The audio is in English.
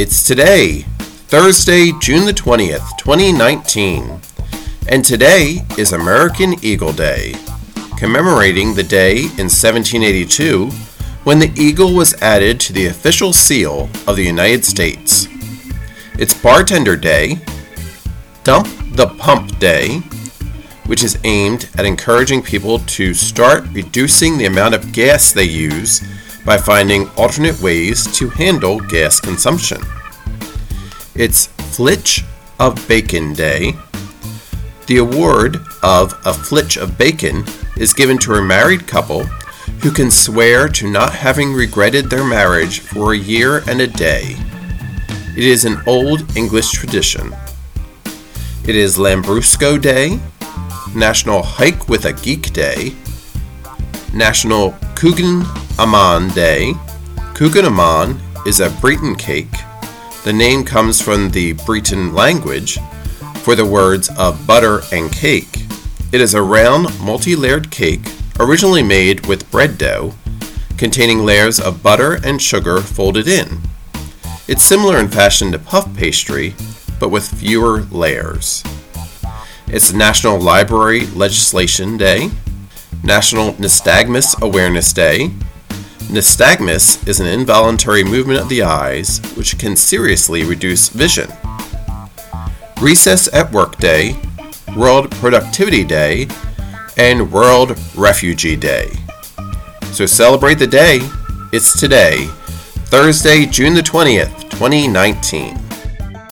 It's today, Thursday, June the 20th, 2019. And today is American Eagle Day, commemorating the day in 1782 when the eagle was added to the official seal of the United States. It's Bartender Day, Dump the Pump Day, which is aimed at encouraging people to start reducing the amount of gas they use by finding alternate ways to handle gas consumption. It's Flitch of Bacon Day. The award of a flitch of bacon is given to a married couple who can swear to not having regretted their marriage for a year and a day. It is an old English tradition. It is Lambrusco Day, National Hike with a Geek Day, National Kouign Amann Day. Kouign Amann is a Breton cake. The name comes from the Breton language for the words of butter and cake. It is a round, multi layered cake originally made with bread dough, containing layers of butter and sugar folded in. It's similar in fashion to puff pastry, but with fewer layers. It's National Library Legislation Day, National Nystagmus Awareness Day, Nystagmus is an involuntary movement of the eyes which can seriously reduce vision. Recess at Work Day, World Productivity Day, and World Refugee Day. So celebrate the day. It's today, Thursday, June the 20th, 2019.